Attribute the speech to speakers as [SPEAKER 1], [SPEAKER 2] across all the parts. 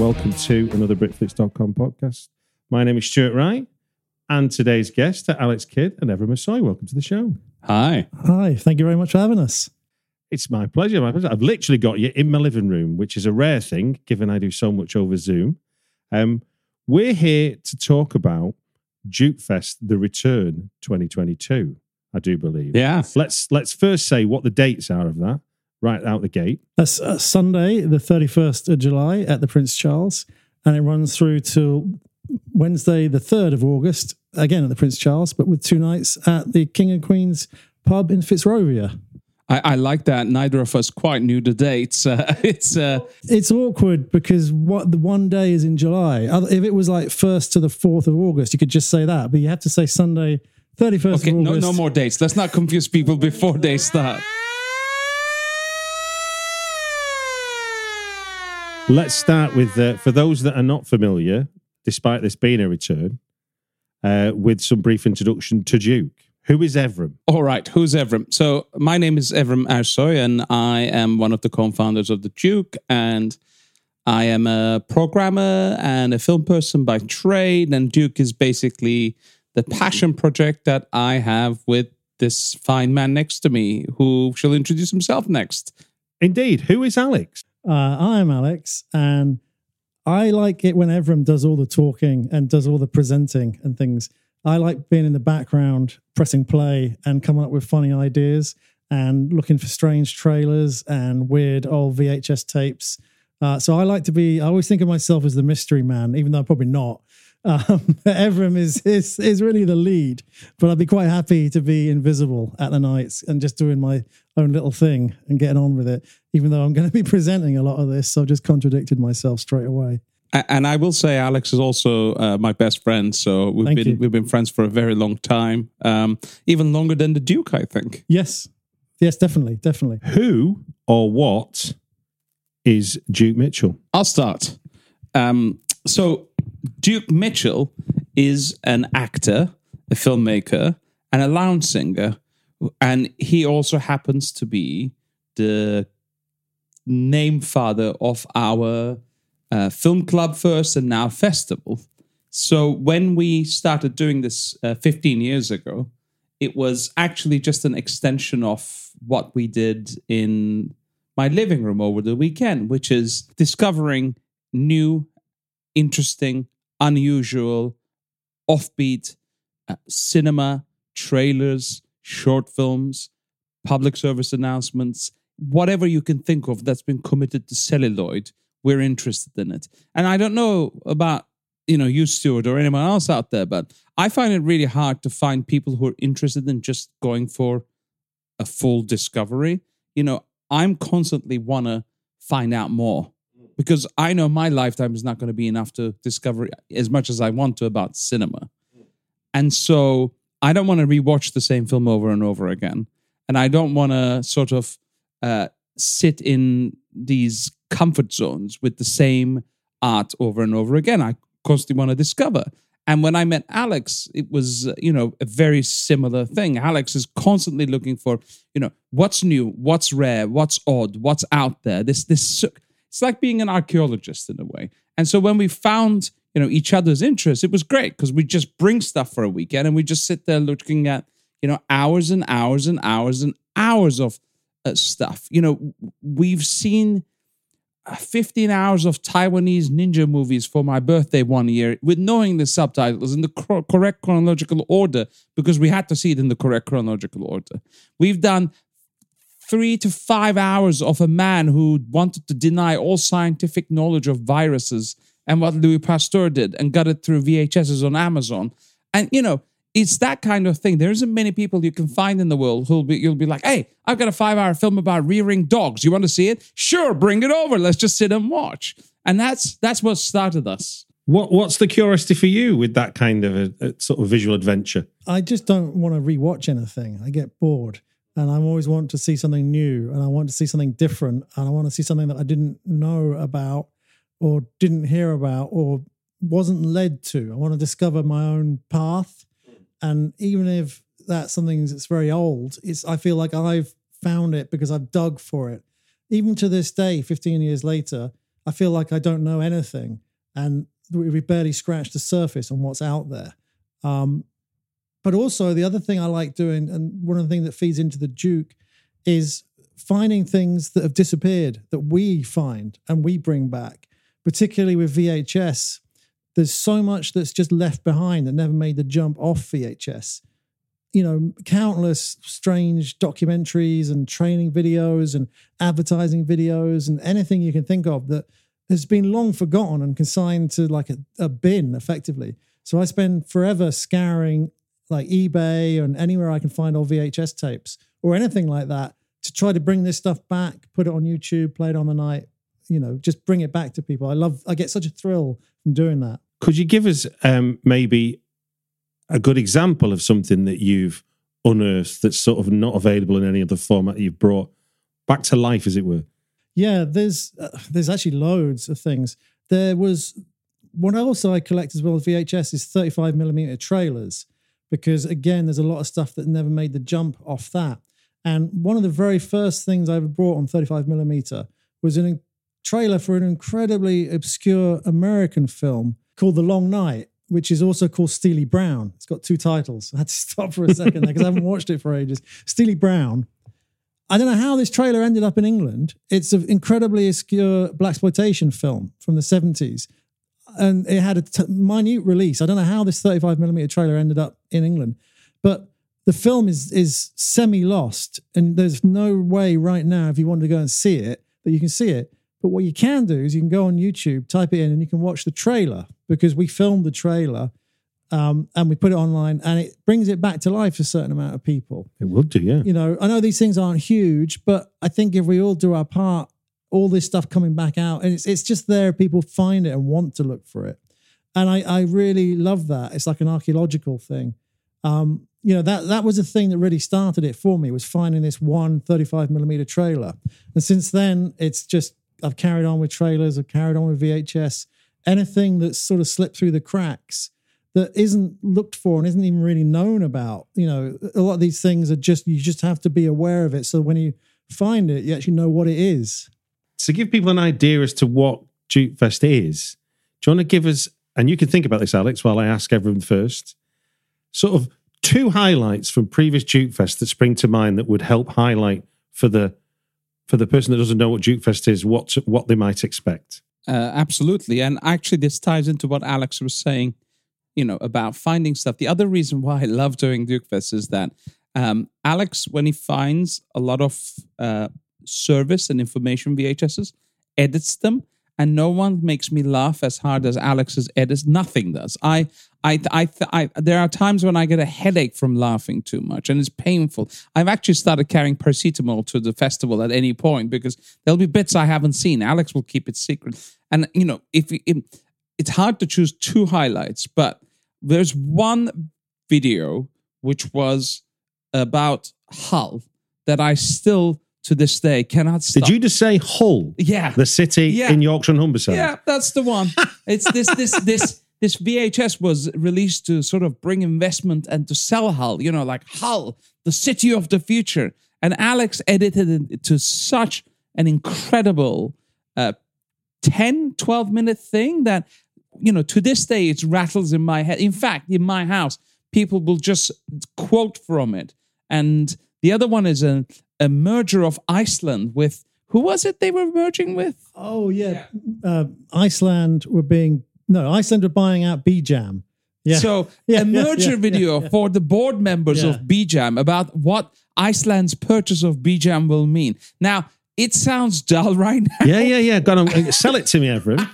[SPEAKER 1] Welcome to another Britflicks.com podcast. My name is Stuart Wright, and today's guests are Alex Kidd and Evrim Ersoy. Welcome to the show.
[SPEAKER 2] Hi.
[SPEAKER 3] Hi, thank you very much for having us.
[SPEAKER 1] It's my pleasure. My pleasure. I've literally got you in my living room, which is a rare thing, given I do so much over Zoom. Um, we're here to talk about DukeFest the return 2022. I do believe.
[SPEAKER 2] Yeah.
[SPEAKER 1] Let's let's first say what the dates are of that right out the gate.
[SPEAKER 3] That's uh, Sunday, the 31st of July at the Prince Charles, and it runs through till Wednesday, the 3rd of August, again at the Prince Charles, but with two nights at the King and Queen's pub in Fitzrovia.
[SPEAKER 2] I, I like that. Neither of us quite knew the dates. Uh, it's uh,
[SPEAKER 3] It's awkward because what the one day is in July. If it was like 1st to the 4th of August, you could just say that, but you have to say Sunday, 31st
[SPEAKER 2] okay.
[SPEAKER 3] of
[SPEAKER 2] No,
[SPEAKER 3] August.
[SPEAKER 2] no more dates. Let's not confuse people before they start.
[SPEAKER 1] Let's start with uh, for those that are not familiar, despite this being a return, uh, with some brief introduction to Duke. Who is Evrim?
[SPEAKER 2] All right. Who's Evrim? So my name is Evrim Ersoy, and I am one of the co-founders of the Duke, and I am a programmer and a film person by trade. And Duke is basically the passion project that I have with this fine man next to me, who shall introduce himself next.
[SPEAKER 1] Indeed, who is Alex?
[SPEAKER 3] Uh, I'm Alex, and I like it when Evrim does all the talking and does all the presenting and things. I like being in the background, pressing play, and coming up with funny ideas and looking for strange trailers and weird old VHS tapes. Uh, so I like to be. I always think of myself as the mystery man, even though I'm probably not. Um, Evrim is, is is really the lead, but I'd be quite happy to be invisible at the nights and just doing my own little thing and getting on with it. Even though I'm going to be presenting a lot of this, so I've just contradicted myself straight away.
[SPEAKER 2] A- And I will say, Alex is also uh, my best friend. So we've
[SPEAKER 3] Thank
[SPEAKER 2] been
[SPEAKER 3] you.
[SPEAKER 2] we've been friends for a very long time, um, even longer than the Duke, I think.
[SPEAKER 3] Yes, yes, definitely, definitely.
[SPEAKER 1] Who or what is Duke Mitchell?
[SPEAKER 2] I'll start. Um, so Duke Mitchell is an actor, a filmmaker, and a lounge singer, and he also happens to be the name father of our uh, film club first and now festival. So when we started doing this uh, 15 years ago, it was actually just an extension of what we did in my living room over the weekend, which is discovering new, interesting, unusual, offbeat uh, cinema, trailers, short films, public service announcements, whatever you can think of that's been committed to celluloid, we're interested in it. And I don't know about you know you Stuart or anyone else out there, but I find it really hard to find people who are interested in just going for a full discovery. You know, I'm constantly want to find out more because I know my lifetime is not going to be enough to discover as much as I want to about cinema. And so I don't want to rewatch the same film over and over again. And I don't want to sort of uh, sit in these comfort zones with the same art over and over again. I constantly want to discover. And when I met Alex, it was uh, you know a very similar thing. Alex is constantly looking for you know what's new, what's rare, what's odd, what's out there. This this it's like being an archaeologist in a way. And so when we found you know each other's interests, it was great because we just bring stuff for a weekend and we just sit there looking at you know hours and hours and hours and hours of uh, stuff. You know we've seen. uh, 15 hours of Taiwanese ninja movies for my birthday one year with knowing the subtitles in the cor- correct chronological order because we had to see it in the correct chronological order. We've done three to five hours of a man who wanted to deny all scientific knowledge of viruses and what Louis Pasteur did and got it through VHSs on Amazon. And, you know, it's that kind of thing. There isn't many people you can find in the world who'll be, you'll be like, hey, I've got a five hour film about rearing dogs. You want to see it? Sure, bring it over. Let's just sit and watch. And that's that's what started us.
[SPEAKER 1] What What's the curiosity for you with that kind of a, a sort of visual adventure?
[SPEAKER 3] I just don't want to rewatch anything. I get bored. And I'm always want to see something new and I want to see something different and I want to see something that I didn't know about or didn't hear about or wasn't led to. I want to discover my own path. And even if that's something that's very old, it's I feel like I've found it because I've dug for it. Even to this day, 15 years later, I feel like I don't know anything. And we barely scratched the surface on what's out there. Um, but also the other thing I like doing, and one of the things that feeds into the Duke, is finding things that have disappeared that we find and we bring back. Particularly with VHS, there's so much that's just left behind that never made the jump off VHS. You know, countless strange documentaries and training videos and advertising videos and anything you can think of that has been long forgotten and consigned to like a, a bin effectively. So I spend forever scouring like eBay and anywhere I can find old VHS tapes or anything like that to try to bring this stuff back, put it on YouTube, play it on the night, you know, just bring it back to people. I love, I get such a thrill from doing that.
[SPEAKER 1] Could you give us um, maybe a good example of something that you've unearthed that's sort of not available in any other format you've brought back to life, as it were?
[SPEAKER 3] Yeah, there's uh, there's actually loads of things. There was what else I collect as well as VHS is 35 millimeter trailers because again, there's a lot of stuff that never made the jump off that. And one of the very first things I ever brought on 35 millimeter was a trailer for an incredibly obscure American film called The Long Night, which is also called Steely Brown. It's got two titles. I had to stop for a second there because I haven't watched it for ages. Steely Brown. I don't know how this trailer ended up in England. It's an incredibly obscure black exploitation film from the 70s. And it had a t- minute release. I don't know how this 35 millimeter trailer ended up in England, but the film is is semi lost, and there's no way right now if you want to go and see it that you can see it. But what you can do is you can go on YouTube, type it in, and you can watch the trailer because we filmed the trailer um, and we put it online, and it brings it back to life for a certain amount of people
[SPEAKER 1] It would do, yeah.
[SPEAKER 3] you know, I know these things aren't huge, but I think if we all do our part, all this stuff coming back out, and it's it's just there, people find it and want to look for it, and I I really love that. It's like an archaeological thing. Um, you know that that was the thing that really started it for me was finding this one 35 millimeter trailer, and since then it's just I've carried on with trailers, I've carried on with VHS, anything that's sort of slipped through the cracks that isn't looked for and isn't even really known about. You know, a lot of these things are just you just have to be aware of it. So when you find it, you actually know what it is.
[SPEAKER 1] To give people an idea as to what Duke Fest is, do you want to give us, and you can think about this, Alex, while I ask everyone first, sort of two highlights from previous Duke Fest that spring to mind that would help highlight for the for the person that doesn't know what Duke Fest is, what what they might expect.
[SPEAKER 2] Uh, absolutely. And actually, this ties into what Alex was saying, you know, about finding stuff. The other reason why I love doing Duke Fest is that um, Alex, when he finds a lot of uh, service and information VHSs, edits them. And no one makes me laugh as hard as Alex's edits. Nothing does. I, I, I, I, there are times when I get a headache from laughing too much, and it's painful. I've actually started carrying paracetamol to the festival at any point because there'll be bits I haven't seen. Alex will keep it secret, and you know, if it, it's hard to choose two highlights, but there's one video which was about Hull that I still to this day cannot stop.
[SPEAKER 1] Did you just say Hull?
[SPEAKER 2] Yeah.
[SPEAKER 1] The city
[SPEAKER 2] Yeah.
[SPEAKER 1] in Yorkshire and Humberside?
[SPEAKER 2] Yeah, that's the one. It's this this this this VHS was released to sort of bring investment and to sell Hull, you know, like Hull, the city of the future. And Alex edited it to such an incredible uh, 10, 12 minute thing that, you know, to this day it rattles in my head. In fact, in my house, people will just quote from it. And the other one is a, a merger of Iceland with who was it they were merging with?
[SPEAKER 3] Oh yeah, Uh, Iceland were being no, Iceland are buying out Bejam. Yeah.
[SPEAKER 2] So
[SPEAKER 3] Yeah,
[SPEAKER 2] a merger
[SPEAKER 3] yeah,
[SPEAKER 2] video for the board members of Bejam about what Iceland's purchase of Bejam will mean. Now, it sounds dull right now.
[SPEAKER 1] Yeah, yeah, yeah. Go on, sell it to me, Evrim.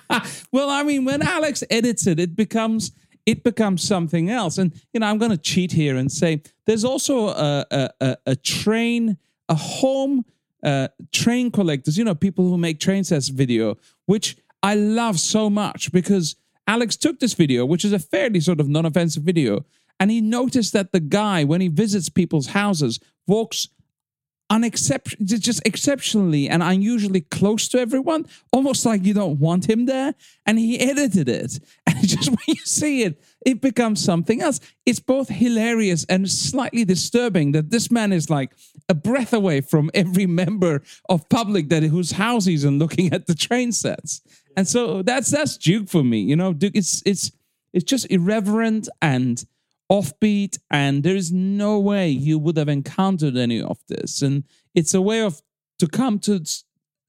[SPEAKER 2] well, I mean, when Alex edits it, it becomes it becomes something else. And you know, I'm going to cheat here and say there's also a a, a, a train, a home uh, train collectors. You know, people who make train sets video, which I love so much because Alex took this video, which is a fairly sort of non-offensive video, and he noticed that the guy, when he visits people's houses, walks unexcept just exceptionally and unusually close to everyone, almost like you don't want him there. And he edited it, and just when you see it, it becomes something else. It's both hilarious and slightly disturbing that this man is like a breath away from every member of public that whose house he's in, looking at the train sets. And so that's that's Duke for me. You know, Duke. It's it's it's just irreverent and offbeat and there is no way you would have encountered any of this and it's a way of to come to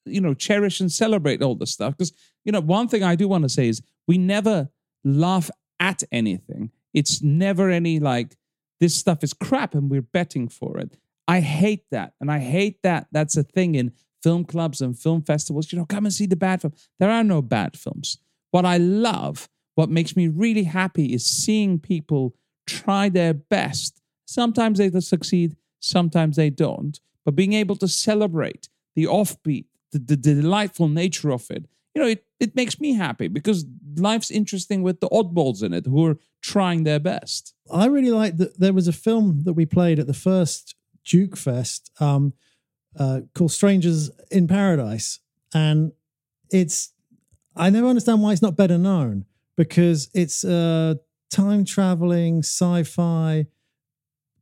[SPEAKER 2] you know cherish and celebrate all this stuff because you know one thing i do want to say is we never laugh at anything it's never any like this stuff is crap and we're betting for it i hate that and i hate that that's a thing in film clubs and film festivals you know come and see the bad film there are no bad films what i love what makes me really happy is seeing people try their best. Sometimes they succeed, sometimes they don't. But being able to celebrate the offbeat, the, the, the delightful nature of it, you know, it, it makes me happy because life's interesting with the oddballs in it who are trying their best.
[SPEAKER 3] I really like that. There was a film that we played at the first Duke Fest um, uh, called Strangers in Paradise, and it's I never understand why it's not better known because it's a time traveling sci-fi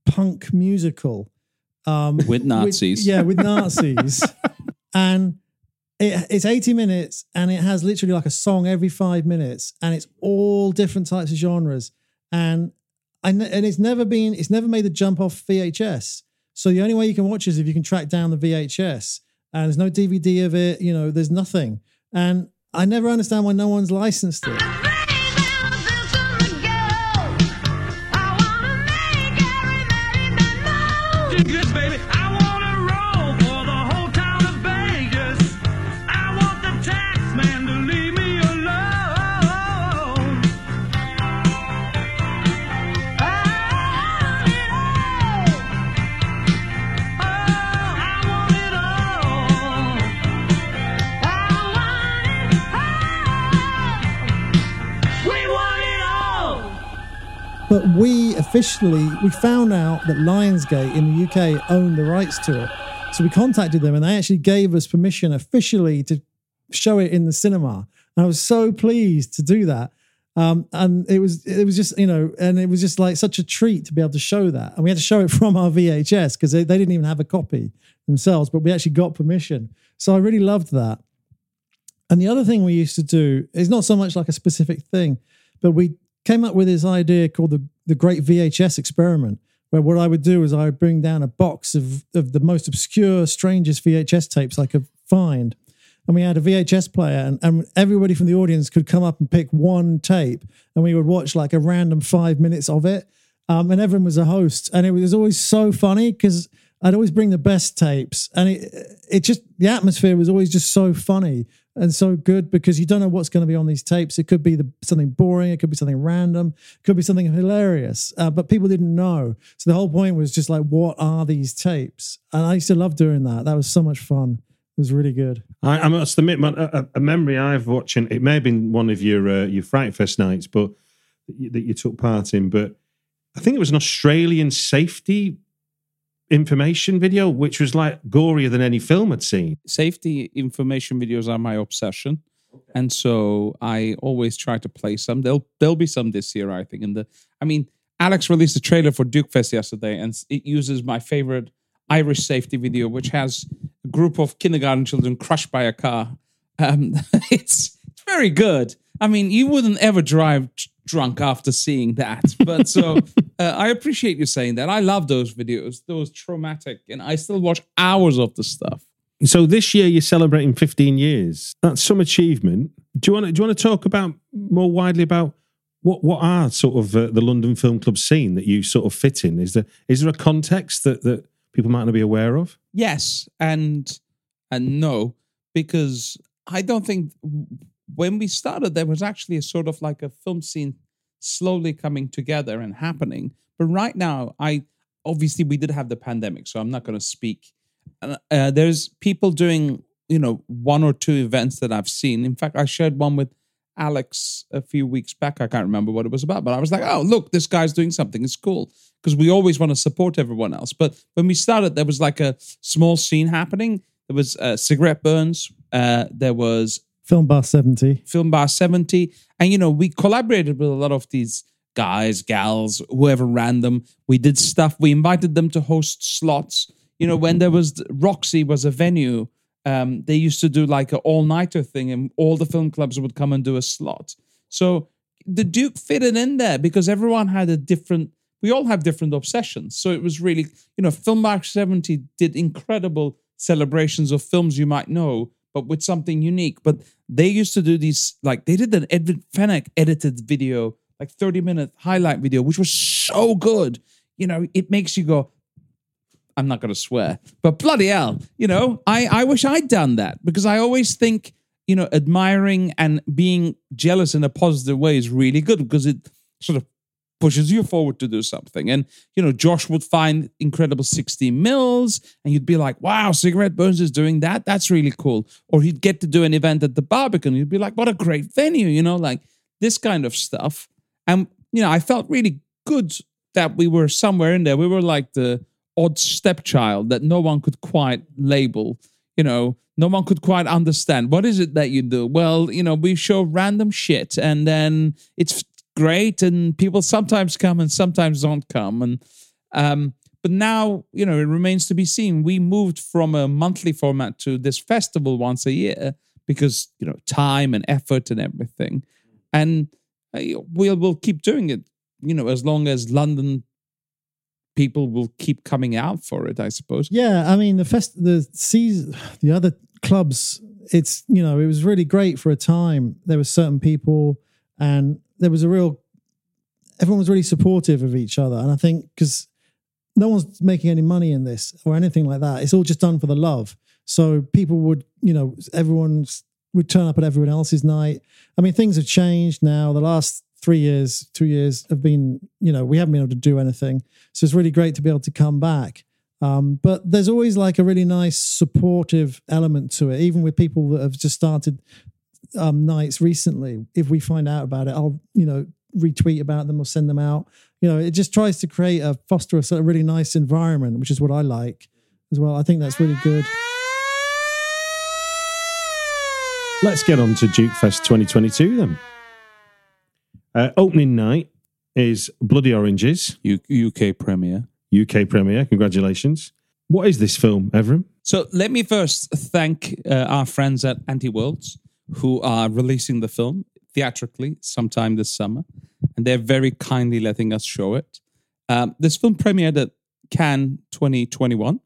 [SPEAKER 3] punk musical um,
[SPEAKER 2] With Nazis.
[SPEAKER 3] yeah, with Nazis, and it, it's 80 minutes and it has literally like a song every five minutes and it's all different types of genres. And I and it's never been it's never made the jump off VHS so the only way you can watch is if you can track down the VHS and there's no DVD of it you know there's nothing. And I never understand why no one's licensed it officially we found out that Lionsgate in the UK owned the rights to it. So we contacted them and they actually gave us permission officially to show it in the cinema. And I was so pleased to do that. Um, and it was it was just you know and it was just like such a treat to be able to show that and we had to show it from our VHS because they, they didn't even have a copy themselves but we actually got permission so I really loved that and the other thing we used to do is not so much like a specific thing, but we came up with this idea called the, the Great VHS Experiment, where what I would do is I would bring down a box of, of the most obscure, strangest VHS tapes I could find. And we had a VHS player, and, and everybody from the audience could come up and pick one tape, and we would watch like a random five minutes of it. Um, and everyone was a host, and it was always so funny because I'd always bring the best tapes, and it it just the atmosphere was always just so funny and so good because you don't know what's going to be on these tapes. It could be the, something boring, it could be something random, it could be something hilarious, uh, but people didn't know. So the whole point was just like, what are these tapes? And I used to love doing that. That was so much fun. It was really good.
[SPEAKER 1] I, I must admit, a, a memory I've watching. It may have been one of your uh, your Fright Fest nights, but that you took part in. But I think it was an Australian safety information video, which was like gorier than any film I'd seen.
[SPEAKER 2] Safety information videos are my obsession. And so I always try to play some. There'll there'll be some this year, I think. And the I mean, Alex released a trailer for Duke Fest yesterday, and it uses my favorite Irish safety video, which has a group of kindergarten children crushed by a car. Um, it's it's very good. I mean, you wouldn't ever drive drunk after seeing that. But so uh, I appreciate you saying that. I love those videos. Those traumatic, and I still watch hours of the stuff.
[SPEAKER 1] So this year you're celebrating 15 years. That's some achievement. Do you want to, do you want to talk about more widely about what what are sort of uh, the London Film Club scene that you sort of fit in? Is there is there a context that that people might not be aware of?
[SPEAKER 2] Yes and and no, because I don't think when we started there was actually a sort of like a film scene slowly coming together and happening. But right now, I obviously we did have the pandemic, so I'm not going to speak. Uh, uh, there's people doing you know one or two events that I've seen. In fact, I shared one with Alex a few weeks back. I can't remember what it was about, but I was like, oh, look, this guy's doing something. It's cool. Because we always want to support everyone else. But when we started, there was like a small scene happening. There was uh, Cigarette Burns. Uh, there was
[SPEAKER 3] Film Bar 70.
[SPEAKER 2] Film Bar 70. And, you know, we collaborated with a lot of these guys, gals, whoever random. We did stuff. We invited them to host slots. You know, when there was Roxy was a venue, um, they used to do like an all nighter thing, and all the film clubs would come and do a slot. So the Duke fitted in there because everyone had a different. We all have different obsessions. So it was really, you know, Film Bar 70 did incredible celebrations of films you might know, but with something unique. But they used to do these, like, they did an Edwin Fennec edited video, like 30 minute highlight video, which was so good. You know, it makes you go, I'm not going to swear, but bloody hell, you know, I, I wish I'd done that because I always think, you know, admiring and being jealous in a positive way is really good because it sort of pushes you forward to do something. And, you know, Josh would find incredible 60 mils and you'd be like, wow, Cigarette Burns is doing that. That's really cool. Or he'd get to do an event at the Barbican. You'd be like, what a great venue, you know, like this kind of stuff. And, you know, I felt really good that we were somewhere in there. We were like the, odd stepchild that no one could quite label. You know, no one could quite understand. What is it that you do? Well, you know, we show random shit and then it's great and people sometimes come and sometimes don't come. And um, but now, you know, it remains to be seen. We moved from a monthly format to this festival once a year because, you know, time and effort and everything. And uh, we'll we'll keep doing it, you know, as long as London people will keep coming out for it, I suppose.
[SPEAKER 3] Yeah, I mean the fest, the season, the other clubs. It's you know it was really great for a time. There were certain people, and there was a real. Everyone was really supportive of each other, and I think because no one's making any money in this or anything like that. It's all just done for the love. So people would, you know, everyone's would turn up at everyone else's night. I mean, things have changed now. The last three years, two years have been, you know, we haven't been able to do anything. So it's really great to be able to come back. Um, but there's always like a really nice supportive element to it, even with people that have just started um, nights recently. If we find out about it, I'll, you know, retweet about them or send them out. You know, it just tries to create a foster a sort of really nice environment, which is what I like as well. I think that's really good.
[SPEAKER 1] Let's get on to Duke Fest 2022 then. Uh, opening night is Bloody Oranges,
[SPEAKER 2] U- UK premiere.
[SPEAKER 1] UK premiere. Congratulations. What is this film, Evrim?
[SPEAKER 2] So let me first thank uh, our friends at Anti Worlds who are releasing the film theatrically sometime this summer, and they're very kindly letting us show it. Um, this film premiered at Cannes 2021,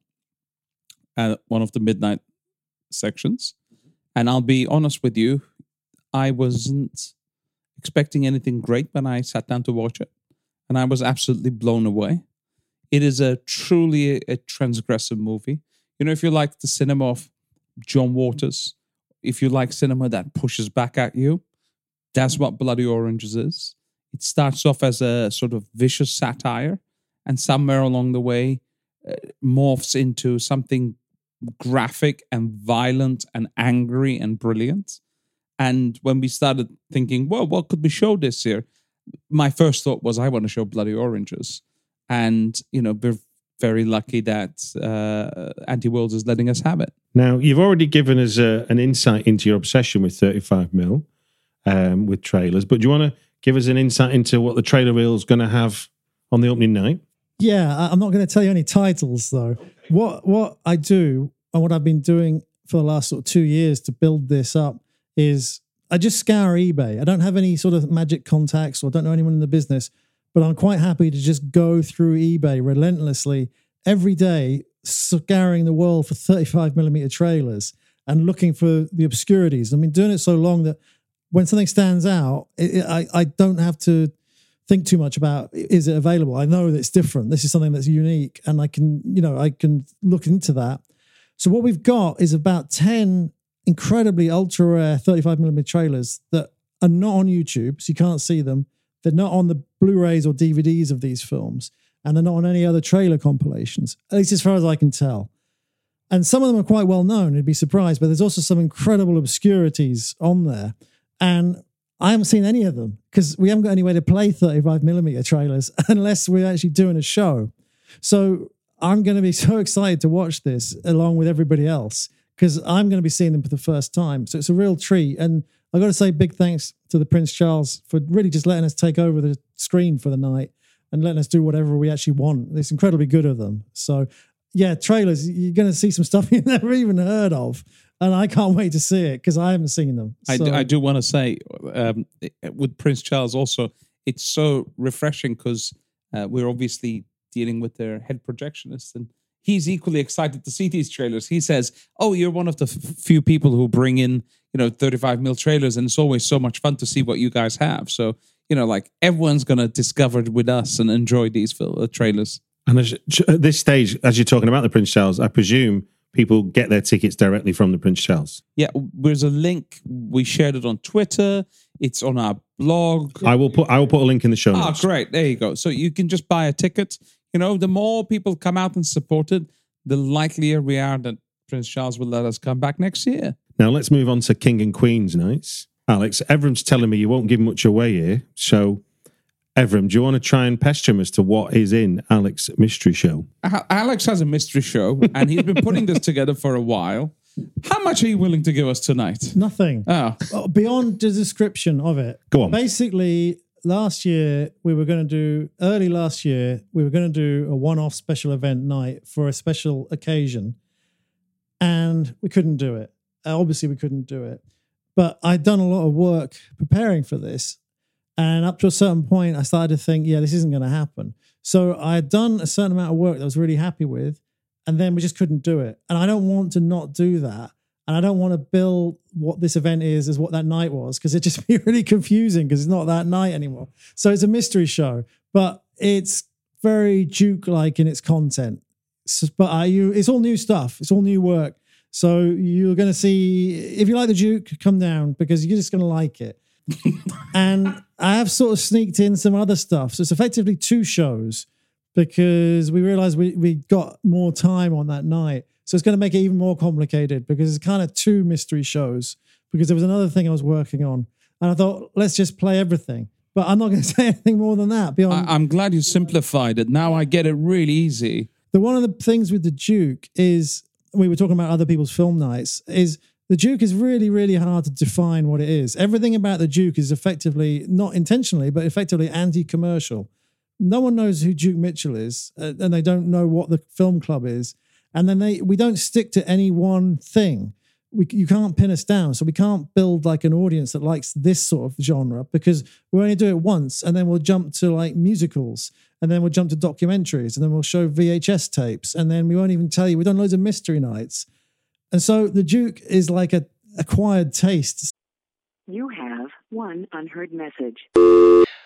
[SPEAKER 2] at one of the midnight sections. And I'll be honest with you, I wasn't expecting anything great when I sat down to watch it, and I was absolutely blown away. It is a truly a transgressive movie. You know, if you like the cinema of John Waters, if you like cinema that pushes back at you, that's what Bloody Oranges is. It starts off as a sort of vicious satire, and somewhere along the way, uh, morphs into something graphic and violent and angry and brilliant. And when we started thinking, well, what could we show this year? My first thought was, I want to show Bloody Oranges. And, you know, we're very lucky that uh, Anti Worlds is letting us have it.
[SPEAKER 1] Now, you've already given us a, an insight into your obsession with 35 mil um, with trailers, but do you want to give us an insight into what the trailer reel is going to have on the opening night?
[SPEAKER 3] Yeah, I- I'm not going to tell you any titles though. What what I do and what I've been doing for the last sort of two years to build this up is I just scour eBay. I don't have any sort of magic contacts or don't know anyone in the business, but I'm quite happy to just go through eBay relentlessly every day, scouring the world for 35 millimeter trailers and looking for the obscurities. I've been doing it so long that when something stands out, it, it- I, I don't have to think too much about is it available. I know that it's different. This is something that's unique, and I can you know I can look into that. So what we've got is about ten incredibly ultra rare 35 millimeter trailers that are not on YouTube, so you can't see them. They're not on the Blu-rays or DVDs of these films, and they're not on any other trailer compilations, at least as far as I can tell. And some of them are quite well known. You'd be surprised, but there's also some incredible obscurities on there. And I haven't seen any of them because we haven't got any way to play 35 millimeter trailers unless we're actually doing a show. So I'm going to be so excited to watch this along with everybody else because I'm going to be seeing them for the first time. So it's a real treat. And I got to say big thanks to the Prince Charles for really just letting us take over the screen for the night and letting us do whatever we actually want. It's incredibly good of them. So yeah, trailers, you're going to see some stuff you've never even heard of. And I can't wait to see it because I haven't seen them.
[SPEAKER 2] I, do, I do want to say um, with Prince Charles also, it's so refreshing because uh, we're obviously dealing with their head projectionist, and he's equally excited to see these trailers. He says, "Oh, you're one of the f- few people who bring in, you know, 35 mil trailers, and it's always so much fun to see what you guys have." So, you know, like everyone's gonna discover it with us and enjoy these fil- uh, trailers.
[SPEAKER 1] And as, at this stage, as you're talking about the Prince Charles, I presume people get their tickets directly from the Prince Charles.
[SPEAKER 2] Yeah, there's a link. We shared it on Twitter. It's on our blog.
[SPEAKER 1] I will put I will put a link in the show Notes.
[SPEAKER 2] Oh, great. There you go. So you can just buy a ticket. You know, the more people come out and support it, the likelier we are that Prince Charles will let us come back next year.
[SPEAKER 1] Now let's move on to King and Queens nights. Alex, Evrim's telling me you won't give much away here. So, Evrim, do you want to try and pester him as to what is in Alex Mystery Show?
[SPEAKER 2] Alex has a mystery show, and he's been putting this together for a while. How much are you willing to give us tonight?
[SPEAKER 3] Nothing.
[SPEAKER 2] Oh,
[SPEAKER 3] Oh, beyond the description of it.
[SPEAKER 1] Go on.
[SPEAKER 3] Basically, last year we were going to do early last year we were going to do a one-off special event night for a special occasion, and we couldn't do it. Obviously, we couldn't do it. But I'd done a lot of work preparing for this, and up to a certain point, I started to think, yeah, this isn't going to happen. So I had done a certain amount of work that I was really happy with, and then we just couldn't do it. And I don't want to not do that. And I don't want to bill what this event is as what that night was because it just be really confusing because it's not that night anymore. So it's a mystery show, but it's very Duke like in its content. So, but uh, you, it's all new stuff. It's all new work. So you're going to see if you like the Duke, come down because you're just going to like it. and I have sort of sneaked in some other stuff. So it's effectively two shows because we realized we, we got more time on that night. So it's going to make it even more complicated because it's kind of two mystery shows because there was another thing I was working on. And I thought, let's just play everything. But I'm not going to say anything more than that beyond
[SPEAKER 2] I- I'm glad you simplified it. Now I get it really easy.
[SPEAKER 3] the one of the things with the Duke is we were talking about other people's film nights is the Duke is really really hard to define what it is. Everything about the Duke is effectively not intentionally but effectively anti-commercial. No one knows who Duke Mitchell is uh, and they don't know what the film club is and then they we don't stick to any one thing. We, you can't pin us down, so we can't build like an audience that likes this sort of genre because we only do it once, and then we'll jump to like musicals, and then we'll jump to documentaries, and then we'll show VHS tapes, and then we won't even tell you. We've done loads of mystery nights, and so the Duke is like a acquired taste.
[SPEAKER 4] You have one unheard message.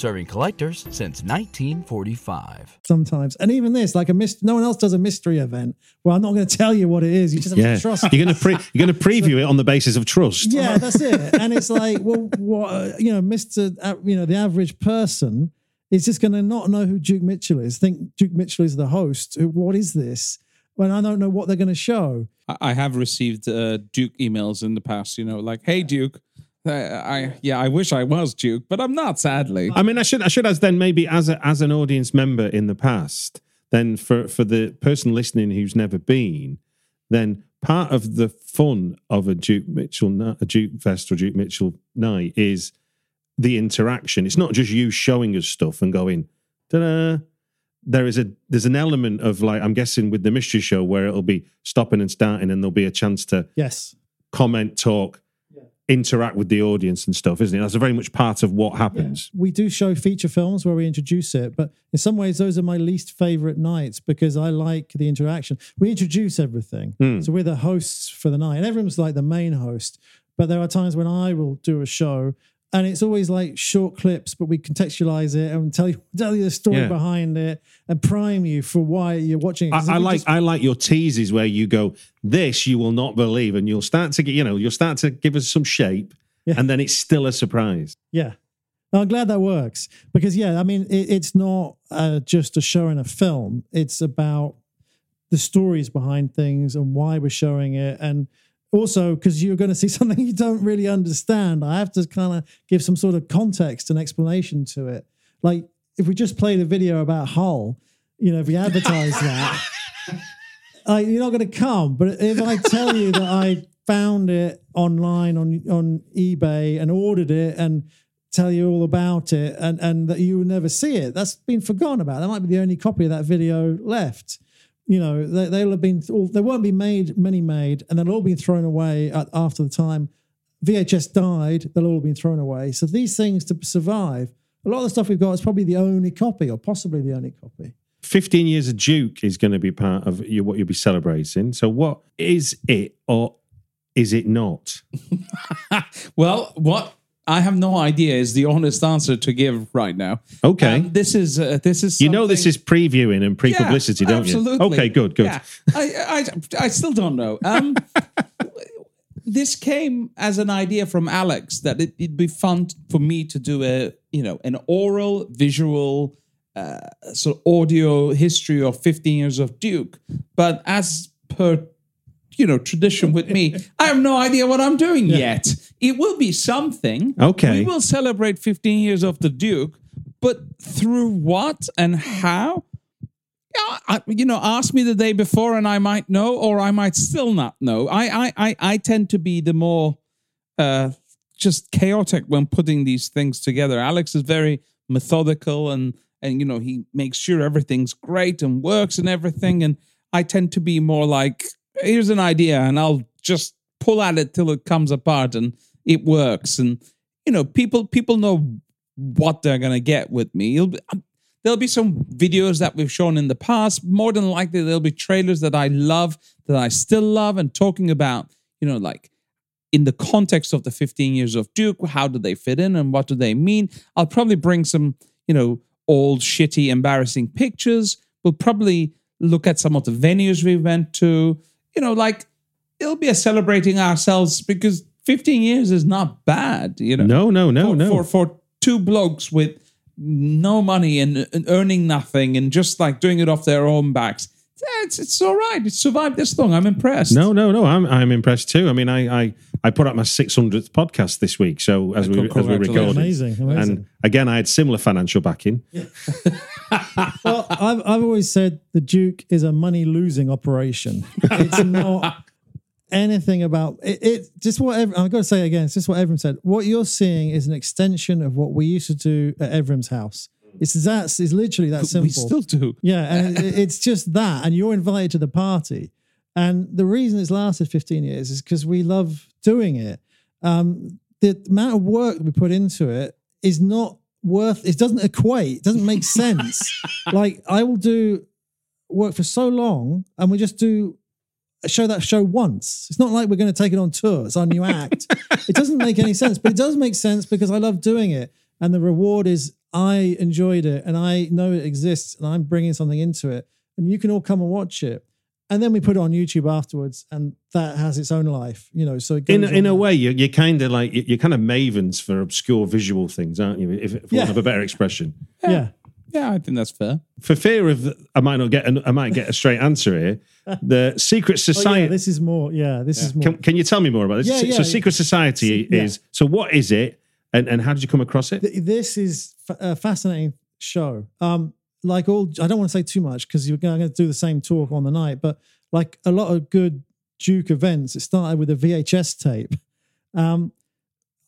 [SPEAKER 5] Serving collectors since 1945.
[SPEAKER 3] sometimes. And even this, like a myst- no one else does a mystery event. Well, I'm not going to tell you what it is. You just have
[SPEAKER 1] Yeah,
[SPEAKER 3] to trust.
[SPEAKER 1] you're gonna pre- you're gonna preview it on the basis of trust.
[SPEAKER 3] yeah, that's it. And it's like, well, what, you know, Mister, uh, you know, the average person is just going to not know who Duke Mitchell is. Think Duke Mitchell is the host. What is this? When I don't know what they're going to show.
[SPEAKER 2] I I have received uh, Duke emails in the past, you know, like, "Hey, Duke, uh, I yeah, I wish I was Duke, but I'm not, sadly."
[SPEAKER 1] I mean, I should I should as then maybe as a, as an audience member in the past, then for for the person listening who's never been, then part of the fun of a Duke Mitchell a Duke Fest or Duke Mitchell night is the interaction. It's not just you showing us stuff and going, ta-da. There is a there's an element of like I'm guessing with the mystery show where it'll be stopping and starting and there'll be a chance to
[SPEAKER 3] Yes.
[SPEAKER 1] comment, talk, interact with the audience and stuff, isn't it? That's a very much part of what happens.
[SPEAKER 3] we do show feature films where we introduce it, but in some ways, those are my least favorite nights because I like the interaction. We introduce everything.
[SPEAKER 1] Hmm.
[SPEAKER 3] So we're the hosts for the night, and everyone's like the main host. But there are times when I will do a show, and it's always like short clips, but we contextualize it and tell you tell you the story
[SPEAKER 1] Yeah.
[SPEAKER 3] behind it and prime you for why you're watching
[SPEAKER 1] I, I like
[SPEAKER 3] just-
[SPEAKER 1] I like your teases where you go, this you will not believe, and you'll start to get you know you'll start to give us some shape,
[SPEAKER 3] Yeah.
[SPEAKER 1] and then it's still a surprise.
[SPEAKER 3] Yeah. I'm glad that works because, yeah, I mean, it, it's not uh, just a show and a film. It's about the stories behind things and why we're showing it. And also, because you're going to see something you don't really understand, I have to kind of give some sort of context and explanation to it. Like, if we just played a video about Hull, you know, if we advertise that, like, you're not going to come. But if I tell you that I found it online on on eBay and ordered it and tell you all about it and and that you will never see it, that's been forgotten about. That might be the only copy of that video left. You know, they, they'll have been all, there won't be made many made, and they'll all be thrown away at, after the time VHS died. They'll all have been thrown away. So these things to survive, a lot of the stuff we've got is probably the only copy, or possibly the only copy.
[SPEAKER 1] 15 years of Duke is going to be part of you, what you'll be celebrating. So, what is it or is it not?
[SPEAKER 2] Well, what I have no idea is the honest answer to give right now.
[SPEAKER 1] Okay.
[SPEAKER 2] Um, this is uh, this is
[SPEAKER 1] you know, this is previewing and pre publicity,
[SPEAKER 2] Yeah,
[SPEAKER 1] don't
[SPEAKER 2] absolutely.
[SPEAKER 1] you? Okay, good, good.
[SPEAKER 2] Yeah. I, I I still don't know. Um, this came as an idea from Alex that it, it'd be fun for me to do a you know an oral visual uh, sort of audio history of 15 years of Duke, but as per you know tradition with me, I have no idea what I'm doing yet. It will be something.
[SPEAKER 1] Okay.
[SPEAKER 2] we will celebrate 15 years of the Duke, but through what and how? You know, ask me the day before, and I might know, or I might still not know. I, I, I, I tend to be the more uh, just chaotic when putting these things together. Alex is very methodical, and and you know he makes sure everything's great and works and everything. And I tend to be more like, here's an idea, and I'll just pull at it till it comes apart and it works. And you know, people people know what they're gonna get with me. Be, um, there'll be some videos that we've shown in the past. More than likely, there'll be trailers that I love, that I still love, and talking about, you know, like in the context of the 15 years of Duke, how do they fit in and what do they mean? I'll probably bring some, you know, old, shitty, embarrassing pictures. We'll probably look at some of the venues we went to. You know, like it'll be a celebrating ourselves because 15 years is not bad, you know
[SPEAKER 1] No, no, no,
[SPEAKER 2] for,
[SPEAKER 1] no.
[SPEAKER 2] for for two blokes with no money and, and earning nothing and just like doing it off their own backs. Yeah, it's it's all right. It's survived this long. I'm impressed.
[SPEAKER 1] No, no, no. I'm I'm impressed too. I mean, I I, I put up my 600th podcast this week. So as we as we
[SPEAKER 2] Congratulations.
[SPEAKER 1] recorded,
[SPEAKER 3] Amazing, amazing.
[SPEAKER 1] and again, I had similar financial backing.
[SPEAKER 3] Well, I've I've always said the Duke is a money losing operation. It's not. Anything about it. it just what Ev- I've got to say again. It's just what Evrim said. What you're seeing is an extension of what we used to do at Evrim's house. It's that. It's literally that simple.
[SPEAKER 2] We still do.
[SPEAKER 3] Yeah, and it- it's just that, and you're invited to the party. And the reason it's lasted 15 years is because we love doing it. Um, the amount of work we put into it is not worth. It doesn't equate. It doesn't make sense. like I will do work for so long, and we just do show that show once. It's not like we're going to take it on tour. It's our new act. it doesn't make any sense, but it does make sense because I love doing it. And the reward is I enjoyed it and I know it exists and I'm bringing something into it. And you can all come and watch it. And then we put it on YouTube afterwards and that has its own life, you know. So it goes
[SPEAKER 1] In, in a way, you're, you're kind of like you're kind of mavens for obscure visual things, aren't you? If, for
[SPEAKER 3] Yeah.
[SPEAKER 1] want of a better expression.
[SPEAKER 3] Yeah.
[SPEAKER 2] Yeah, I think that's fair.
[SPEAKER 1] For fear of I might not get an, I might get a straight answer here. The secret
[SPEAKER 3] Oh,
[SPEAKER 1] society.
[SPEAKER 3] yeah, this is more. Yeah, this is more.
[SPEAKER 1] Can, can you tell me more about this?
[SPEAKER 3] Yeah,
[SPEAKER 1] so,
[SPEAKER 3] yeah.
[SPEAKER 1] so Secret Society
[SPEAKER 3] Yeah.
[SPEAKER 1] is so what is it and, and how did you come across it?
[SPEAKER 3] Th- this is a fascinating show. Um, like all, I don't want to say too much because you're going to do the same talk on the night, but like a lot of good Duke events, it started with a VHS tape. Um,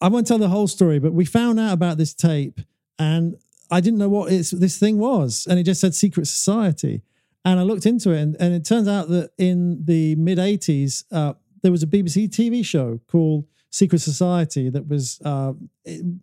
[SPEAKER 3] I won't tell the whole story, but we found out about this tape and I didn't know what it's, this thing was. And it just said Secret Society. And I looked into it and, and it turns out that in the mid 80s, uh, there was a BBC TV show called Secret Society that was uh,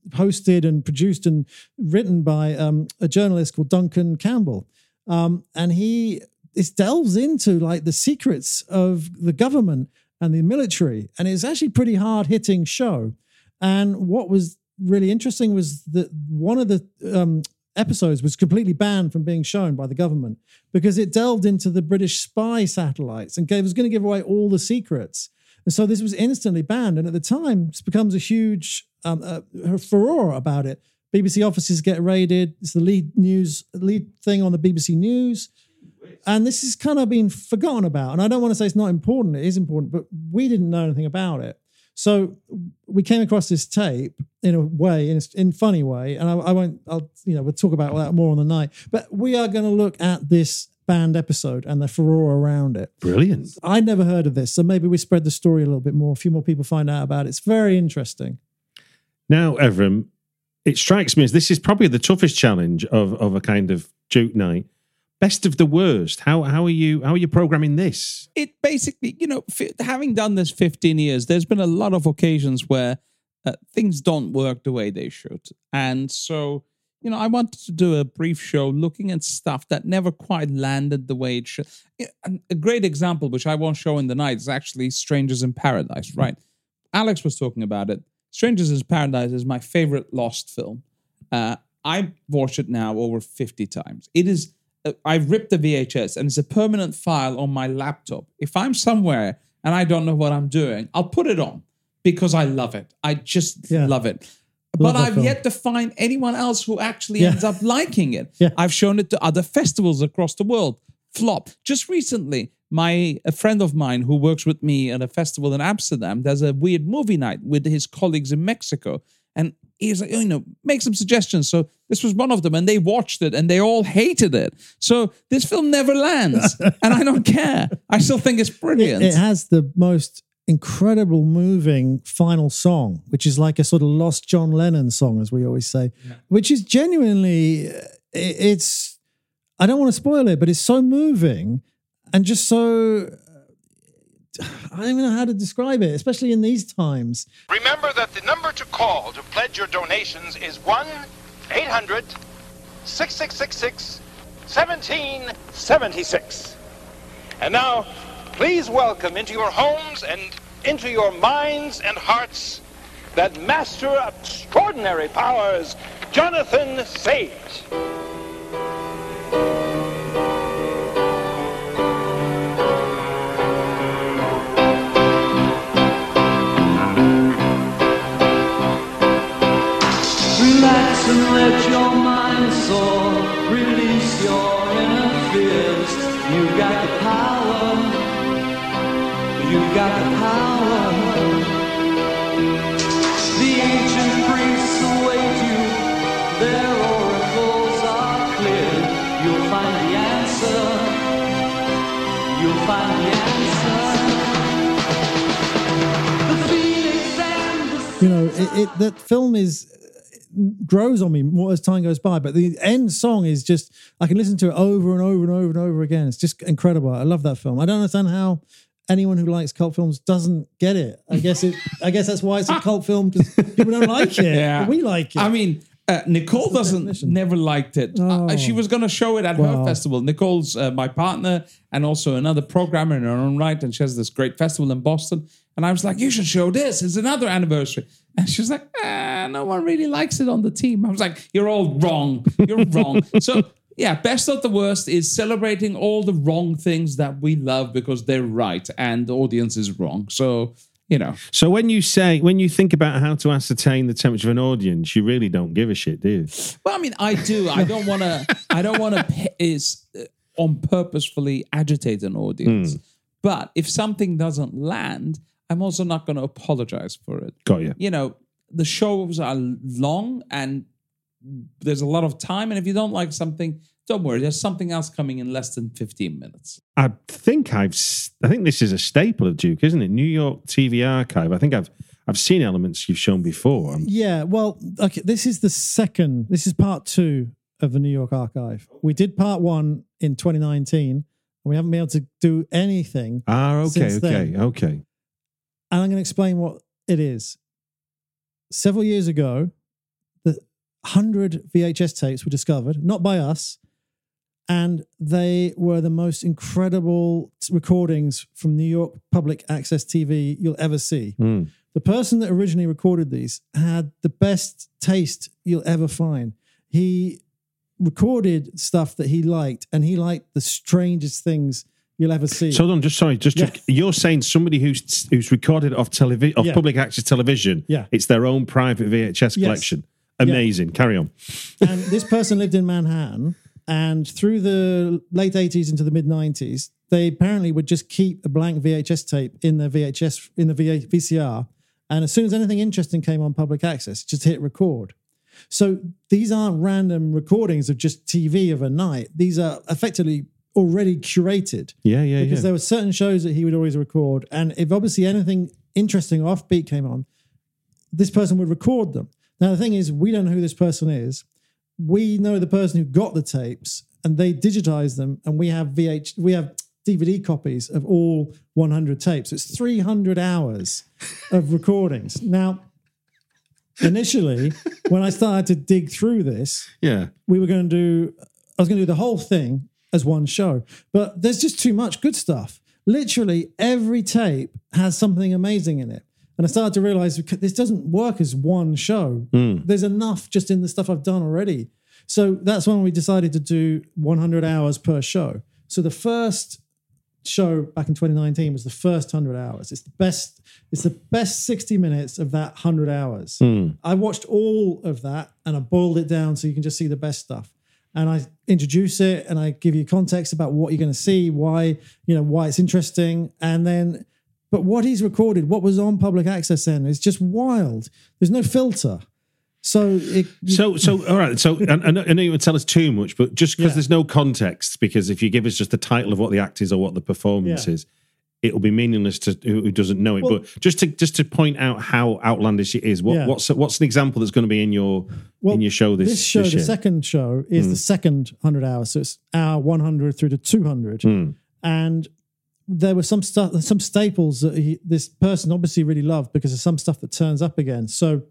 [SPEAKER 3] hosted and produced and written by um, a journalist called Duncan Campbell. Um, and he this delves into like the secrets of the government and the military. And it's actually pretty hard hitting show. And what was really interesting was that one of the um, episodes was completely banned from being shown by the government because it delved into the British spy satellites and gave, was going to give away all the secrets. And so this was instantly banned. And at the time, this becomes a huge um, uh, furore about it. BBC offices get raided. It's the lead news, lead thing on the BBC News. And this has kind of been forgotten about. And I don't want to say it's not important. It is important, but we didn't know anything about it. So we came across this tape in a way, in a in funny way, and I, I won't. I'll you know we'll talk about that more on the night. But we are going to look at this band episode and the furore around it.
[SPEAKER 1] Brilliant.
[SPEAKER 3] I'd never heard of this, so maybe we spread the story a little bit more. A few more people find out about it. It's very interesting.
[SPEAKER 1] Now, Evrim, it strikes me as this is probably the toughest challenge of, of a kind of Duke night. Best of the worst. How how are you how are you programming this?
[SPEAKER 2] it basically, you know, fi- having done this 15 years, there's been a lot of occasions where uh, things don't work the way they should. And so, you know, I wanted to do a brief show looking at stuff that never quite landed the way it should. A great example, which I won't show in the night, is actually Strangers in Paradise, right? Alex was talking about it. Strangers in Paradise is my favorite Lost film. Uh, I've watched it now over 50 times. It is, I've ripped the VHS and it's a permanent file on my laptop. If I'm somewhere and I don't know what I'm doing, I'll put it on because I love it. I just
[SPEAKER 3] Yeah.
[SPEAKER 2] love it.
[SPEAKER 3] Love
[SPEAKER 2] but I've
[SPEAKER 3] film.
[SPEAKER 2] yet to find anyone else who actually
[SPEAKER 3] Yeah.
[SPEAKER 2] ends up liking it.
[SPEAKER 3] Yeah.
[SPEAKER 2] I've shown it to other festivals across the world. Flop. Just recently, my a friend of mine who works with me at a festival in Amsterdam does a weird movie night with his colleagues in Mexico. And he's like, you know, make some suggestions. So this was one of them, and they watched it and they all hated it. So this film never lands, and I don't care. I still think it's brilliant.
[SPEAKER 3] It has the most incredible, moving final song, which is like a sort of lost John Lennon song, as we always say, which is genuinely, uh, it- it's, I don't want to spoil it, but it's so moving and just so, I don't even know how to describe it, especially in these times.
[SPEAKER 6] Remember that the number to call to pledge your donations is 1 800 6666 1776. And now, please welcome into your homes and into your minds and hearts that master of extraordinary powers, Jonathan Sage.
[SPEAKER 3] It, it that film is grows on me more as time goes by. But the end song is just I can listen to it over and over and over and over again. It's just incredible. I love that film. I don't understand how anyone who likes cult films doesn't get it. I guess it. I guess that's why it's a cult film because people don't like it.
[SPEAKER 2] Yeah.
[SPEAKER 3] we like it.
[SPEAKER 2] I mean, uh, Nicole doesn't
[SPEAKER 3] definition.
[SPEAKER 2] never liked it. Uh, she
[SPEAKER 3] Oh.
[SPEAKER 2] was going to show it at her festival. Nicole's uh, my partner and also another programmer in her own right, and she has this great festival in Boston. And I was like, "You should show this. It's another anniversary." And she was like, ah, "No one really likes it on the team." I was like, "You're all wrong. You're wrong." So. Yeah, best of the worst is celebrating all the wrong things that we love because they're right and the audience is wrong. So, you know,
[SPEAKER 1] So when you say when you think about how to ascertain the temperature of an audience, you really don't give a shit, do you?
[SPEAKER 2] Well, I mean, I do. I don't want to. I don't want to is uh, on purposefully agitate an audience. But if something doesn't land, I'm also not going to apologize for it.
[SPEAKER 1] Got you.
[SPEAKER 2] You know, the shows are long and there's a lot of time. And if you don't like something, don't worry. There's something else coming in less than 15 minutes.
[SPEAKER 1] I think I've. I think this is a staple of Duke, isn't it? New York TV Archive. I think I've. I've seen elements you've shown before.
[SPEAKER 3] Yeah, well, okay, this is the second, this is part two of the New York Archive. We did part one in 2019, and we haven't been able to do anything.
[SPEAKER 1] Ah, okay,
[SPEAKER 3] Since
[SPEAKER 1] okay,
[SPEAKER 3] then.
[SPEAKER 1] okay.
[SPEAKER 3] And I'm going to explain what it is. Several years ago, the 100 VHS tapes were discovered, not by us, and they were the most incredible recordings from New York public access TV you'll ever see.
[SPEAKER 1] Hmm.
[SPEAKER 3] The person that originally recorded these had the best taste you'll ever find. He recorded stuff that he liked, and he liked the strangest things you'll ever see.
[SPEAKER 1] So hold on, just sorry, just to- you're saying somebody who's who's recorded off television, off
[SPEAKER 3] Yeah.
[SPEAKER 1] public access television.
[SPEAKER 3] Yeah.
[SPEAKER 1] it's their own private VHS
[SPEAKER 3] Yes.
[SPEAKER 1] collection. Amazing. Carry on.
[SPEAKER 3] and this person lived in Manhattan. And through the late 80s into the mid 90s, they apparently would just keep a blank VHS tape in their VHS, in the VA VCR. And as soon as anything interesting came on public access, just hit record. So these aren't random recordings of just TV of a night. These are effectively already curated
[SPEAKER 1] Yeah, yeah,
[SPEAKER 3] because
[SPEAKER 1] yeah.
[SPEAKER 3] there were certain shows that he would always record. And if obviously anything interesting or offbeat came on, this person would record them. Now, the thing is, we don't know who this person is. We know the person who got the tapes and they digitized them, and we have VH, we have DVD copies of all 100 tapes. It's 300 hours of recordings. Now, initially, when I started to dig through this,
[SPEAKER 1] yeah.
[SPEAKER 3] we were going to do i was going to do the whole thing as one show. But there's just too much good stuff. Literally every tape has something amazing in it. And i started to realize this doesn't work as one show. Hmm. There's enough just in the stuff i've done already. So that's when we decided to do 100 hours per show. So the first show back in 2019 was the first 100 hours. It's the best it's the best 60 minutes of that 100 hours. Hmm. I watched all of that and i boiled it down so you can just see the best stuff and i introduce it and i give you context about what you're going to see why you know why it's interesting and then but what he's recorded what was on public access then is just wild there's no filter so it
[SPEAKER 1] So, so all right. So, I, I know I know you would tell us too much, but just because
[SPEAKER 3] Yeah.
[SPEAKER 1] there's no context, because if you give us just the title of what the act is or what the performance
[SPEAKER 3] Yeah.
[SPEAKER 1] is, it will be meaningless to who doesn't know it.
[SPEAKER 3] Well-
[SPEAKER 1] but just to just to point out how outlandish it is, what,
[SPEAKER 3] Yeah.
[SPEAKER 1] what's what's an example that's going to be in your in your show this,
[SPEAKER 3] this show,
[SPEAKER 1] this
[SPEAKER 3] the
[SPEAKER 1] year?
[SPEAKER 3] second show, is the hmm. second 100 hours. So it's hour 100 through to 200. Hmm. And there were some stuff, some staples that he, this person obviously really loved because of some stuff that turns up again. So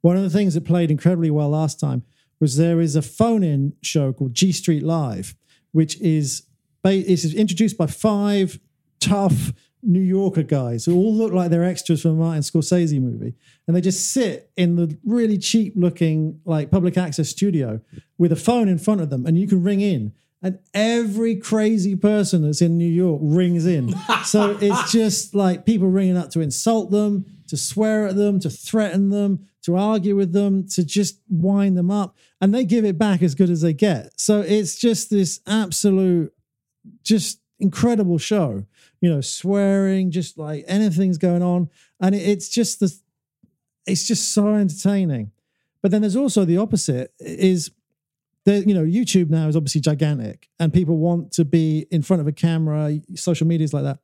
[SPEAKER 3] one of the things that played incredibly well last time was there is a phone-in show called G Street Live, which is ba- is introduced by five tough New Yorker guys who all look like they're extras from a Martin Scorsese movie, and they just sit in the really cheap looking like public access studio with a phone in front of them, and you can ring in. And every crazy person that's in New York rings in. So it's just like people ringing up to insult them, to swear at them, to threaten them, to argue with them, to just wind them up. And they give it back as good as they get. So it's just this absolute just incredible show. You know, swearing, just like anything's going on, and it, it's just the, it's just so entertaining. But then there's also the opposite: is that you know YouTube now is obviously gigantic, and people want to be in front of a camera. Social medias like that.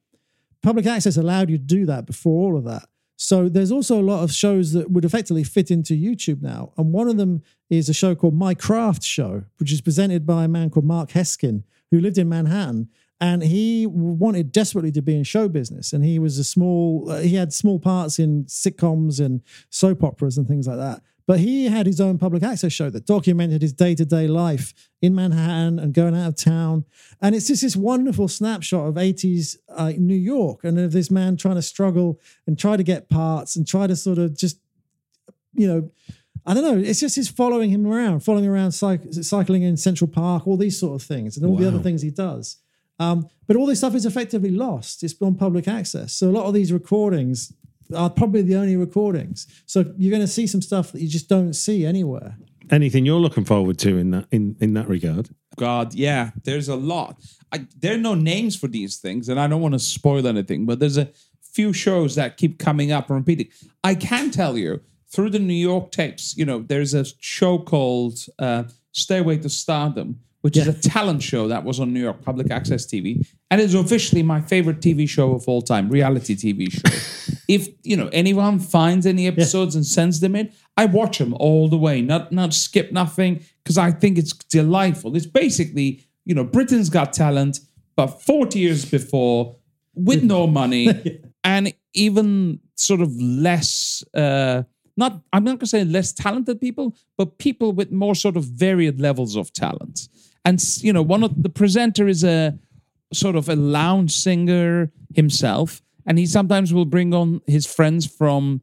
[SPEAKER 3] Public access allowed you to do that before all of that. So there's also a lot of shows that would effectively fit into YouTube now. And one of them is a show called My Craft Show, which is presented by a man called Mark Heskin, who lived in Manhattan. And he wanted desperately to be in show business. And he was a small, uh, he had small parts in sitcoms and soap operas and things like that. But he had his own public access show that documented his day to day life in Manhattan and going out of town. And it's just this wonderful snapshot of 80s uh, New York and of this man trying to struggle and try to get parts and try to sort of just, you know, I don't know. It's just his following him around, following around, cyc- cycling in Central Park, all these sort of things, and all the other things he does. Um, but all this stuff is effectively lost. It's on public access. So a lot of these recordings are probably the only recordings. So you're going to see some stuff that you just don't see anywhere.
[SPEAKER 1] Anything you're looking forward to in that in, in that regard?
[SPEAKER 2] God, yeah, there's a lot. I, there are no names for these things, and I don't want to spoil anything, but there's a few shows that keep coming up and repeating. I can tell you through the New York tapes, you know, there's a show called uh, Stairway to Stardom, which is a talent show that was on New York Public Access TV, and is officially my favorite TV show of all time, reality TV show. if you know anyone finds any episodes and sends them in, I watch them all the way, not not skip nothing, because I think it's delightful. It's basically you know Britain's Got Talent, but forty years before, with no money, and even sort of less. Uh, not I'm not going to say less talented people, but people with more sort of varied levels of talent. And you know, one of the presenter is a sort of a lounge singer himself, and he sometimes will bring on his friends from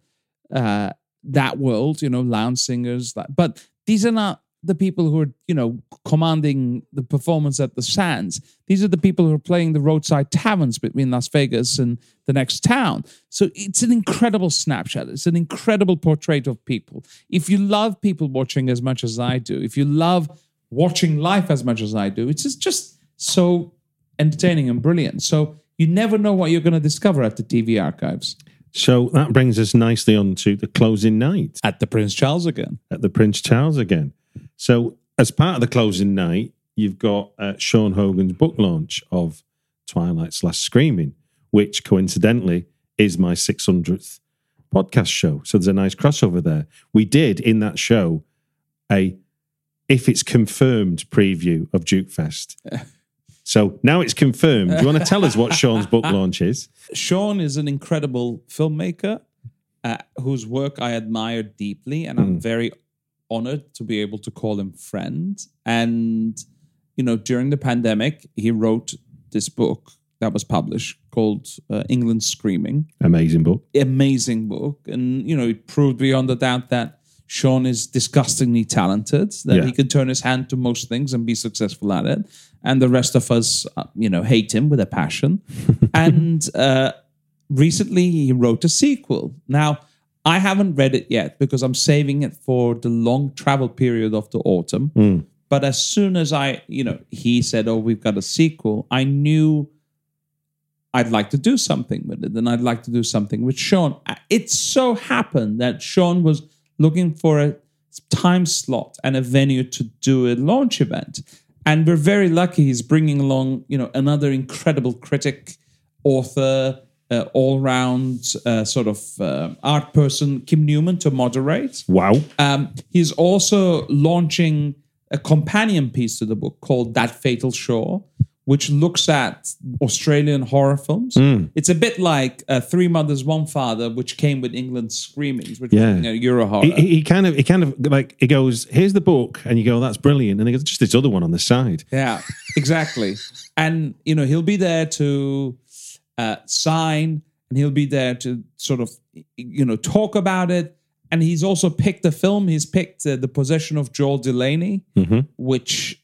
[SPEAKER 2] uh, that world, you know, lounge singers. But these are not the people who are, you know, commanding the performance at the Sands. These are the people who are playing the roadside taverns between Las Vegas and the next town. So it's an incredible snapshot. It's an incredible portrait of people. If you love people watching as much as I do, if you love watching life as much as I do, it's just, just so entertaining and brilliant. So you never know what you're going to discover at the TV archives.
[SPEAKER 1] So that brings us nicely on to the closing night
[SPEAKER 2] At the Prince Charles again.
[SPEAKER 1] at the Prince Charles again. So as part of the closing night, you've got uh, Sean Hogan's book launch of Twilight's Last Screaming, which coincidentally is my 600th podcast show. So there's a nice crossover there. We did in that show a if it's confirmed preview of Duke Fest. So now it's confirmed. Do you want to tell us what Sean's book launch is?
[SPEAKER 2] Sean is an incredible filmmaker uh, whose work I admire deeply, and I'm very honored to be able to call him friend. And you know, during the pandemic, he wrote this book that was published called uh, England's Screaming.
[SPEAKER 1] Amazing book.
[SPEAKER 2] Amazing book, and you know, it proved beyond a doubt that Sean is disgustingly talented. That
[SPEAKER 1] Yeah.
[SPEAKER 2] he can turn his hand to most things and be successful at it. And the rest of us, uh, you know, hate him with a passion. and uh, recently, he wrote a sequel. Now, I haven't read it yet because I'm saving it for the long travel period of the autumn. But as soon as I, you know, he said, "Oh, we've got a sequel," I knew I'd like to do something with it, and I'd like to do something with Sean. It so happened that Sean was looking for a time slot and a venue to do a launch event, and we're very lucky. He's bringing along, you know, another incredible critic, author, uh, all-round uh, sort of uh, art person, Kim Newman, to moderate.
[SPEAKER 1] Wow.
[SPEAKER 2] Um, he's also launching a companion piece to the book called That Fatal Shore, which looks at Australian horror films. It's a bit like uh, Three Mothers, One Father, which came with England's Screaming, which
[SPEAKER 1] Yeah.
[SPEAKER 2] was you know, Euro horror.
[SPEAKER 1] He, he kind of, he kind of like, he goes, here's the book. And you go, that's brilliant. And he goes, just this other one on the side.
[SPEAKER 2] Yeah, exactly. and you know, he'll be there to uh, sign, and he'll be there to sort of you know talk about it. And he's also picked a film. He's picked uh, the Possession of Joel Delaney, which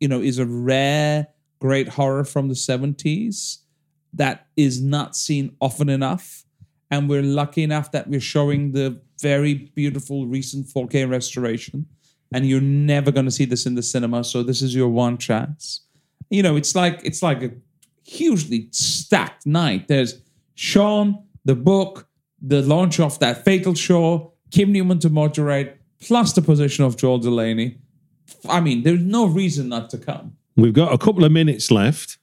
[SPEAKER 2] you know is a rare great horror from the seventies that is not seen often enough. And we're lucky enough that we're showing the very beautiful recent 4K restoration. And you're never going to see this in the cinema. So this is your one chance. You know, it's like it's like a hugely stacked night. There's Sean, the book, the launch of that Fatal Shore, Kim Newman to moderate, plus the Possession of Joel Delaney. I mean, there's no reason not to come.
[SPEAKER 1] We've got a couple of minutes left.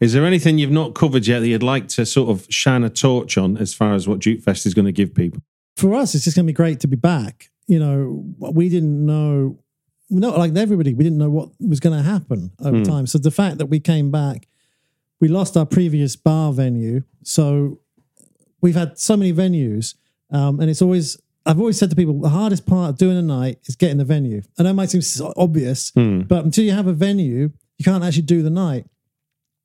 [SPEAKER 1] Is there anything you've not covered yet that you'd like to sort of shine a torch on as far as what Duke Fest is going to give people?
[SPEAKER 3] For us, it's just going to be great to be back. You know, we didn't know, not like everybody, we didn't know what was going to happen over
[SPEAKER 1] Hmm.
[SPEAKER 3] time. So the fact that we came back, we lost our previous bar venue. So we've had so many venues, um, and it's always, I've always said to people, the hardest part of doing a night is getting the venue. I know it might seem so obvious,
[SPEAKER 1] Hmm.
[SPEAKER 3] but until you have a venue, you can't actually do the night.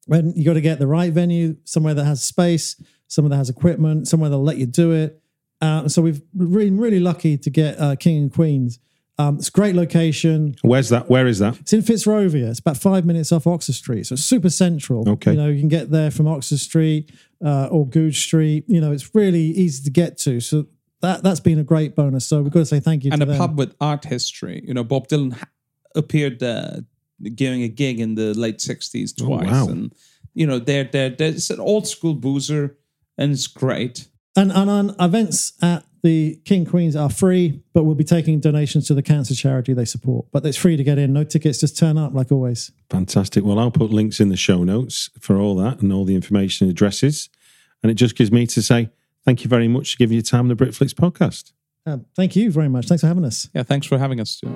[SPEAKER 3] When you got to get the right venue, somewhere that has space, somewhere that has equipment, somewhere that'll let you do it. Uh, so we've been really lucky to get uh, King and Queens. Um, it's a great location.
[SPEAKER 1] Where's that? Where is that?
[SPEAKER 3] It's in Fitzrovia. It's about five minutes off Oxford Street, so it's super central.
[SPEAKER 1] Okay.
[SPEAKER 3] you know you can get there from Oxford Street uh, or Goodge Street. You know it's really easy to get to. So that that's been a great bonus. So we've got to say thank you
[SPEAKER 7] and
[SPEAKER 3] to
[SPEAKER 7] a
[SPEAKER 3] them.
[SPEAKER 7] pub with art history. You know, Bob Dylan ha- appeared uh, giving a gig in the late '60s
[SPEAKER 1] Oh,
[SPEAKER 7] twice,
[SPEAKER 1] wow.
[SPEAKER 7] and you know, they're they're, they're it's an old school boozer, and it's great.
[SPEAKER 3] And, and on events at the King Queens are free, but we'll be taking donations to the cancer charity they support. But it's free to get in. No tickets, just turn up like always.
[SPEAKER 1] Fantastic. Well, I'll put links in the show notes for all that and all the information and addresses. And it just gives me to say thank you very much for giving your time on the Britflicks podcast.
[SPEAKER 3] Uh, thank you very much. Thanks for having us.
[SPEAKER 7] Yeah, thanks for having us, Stu.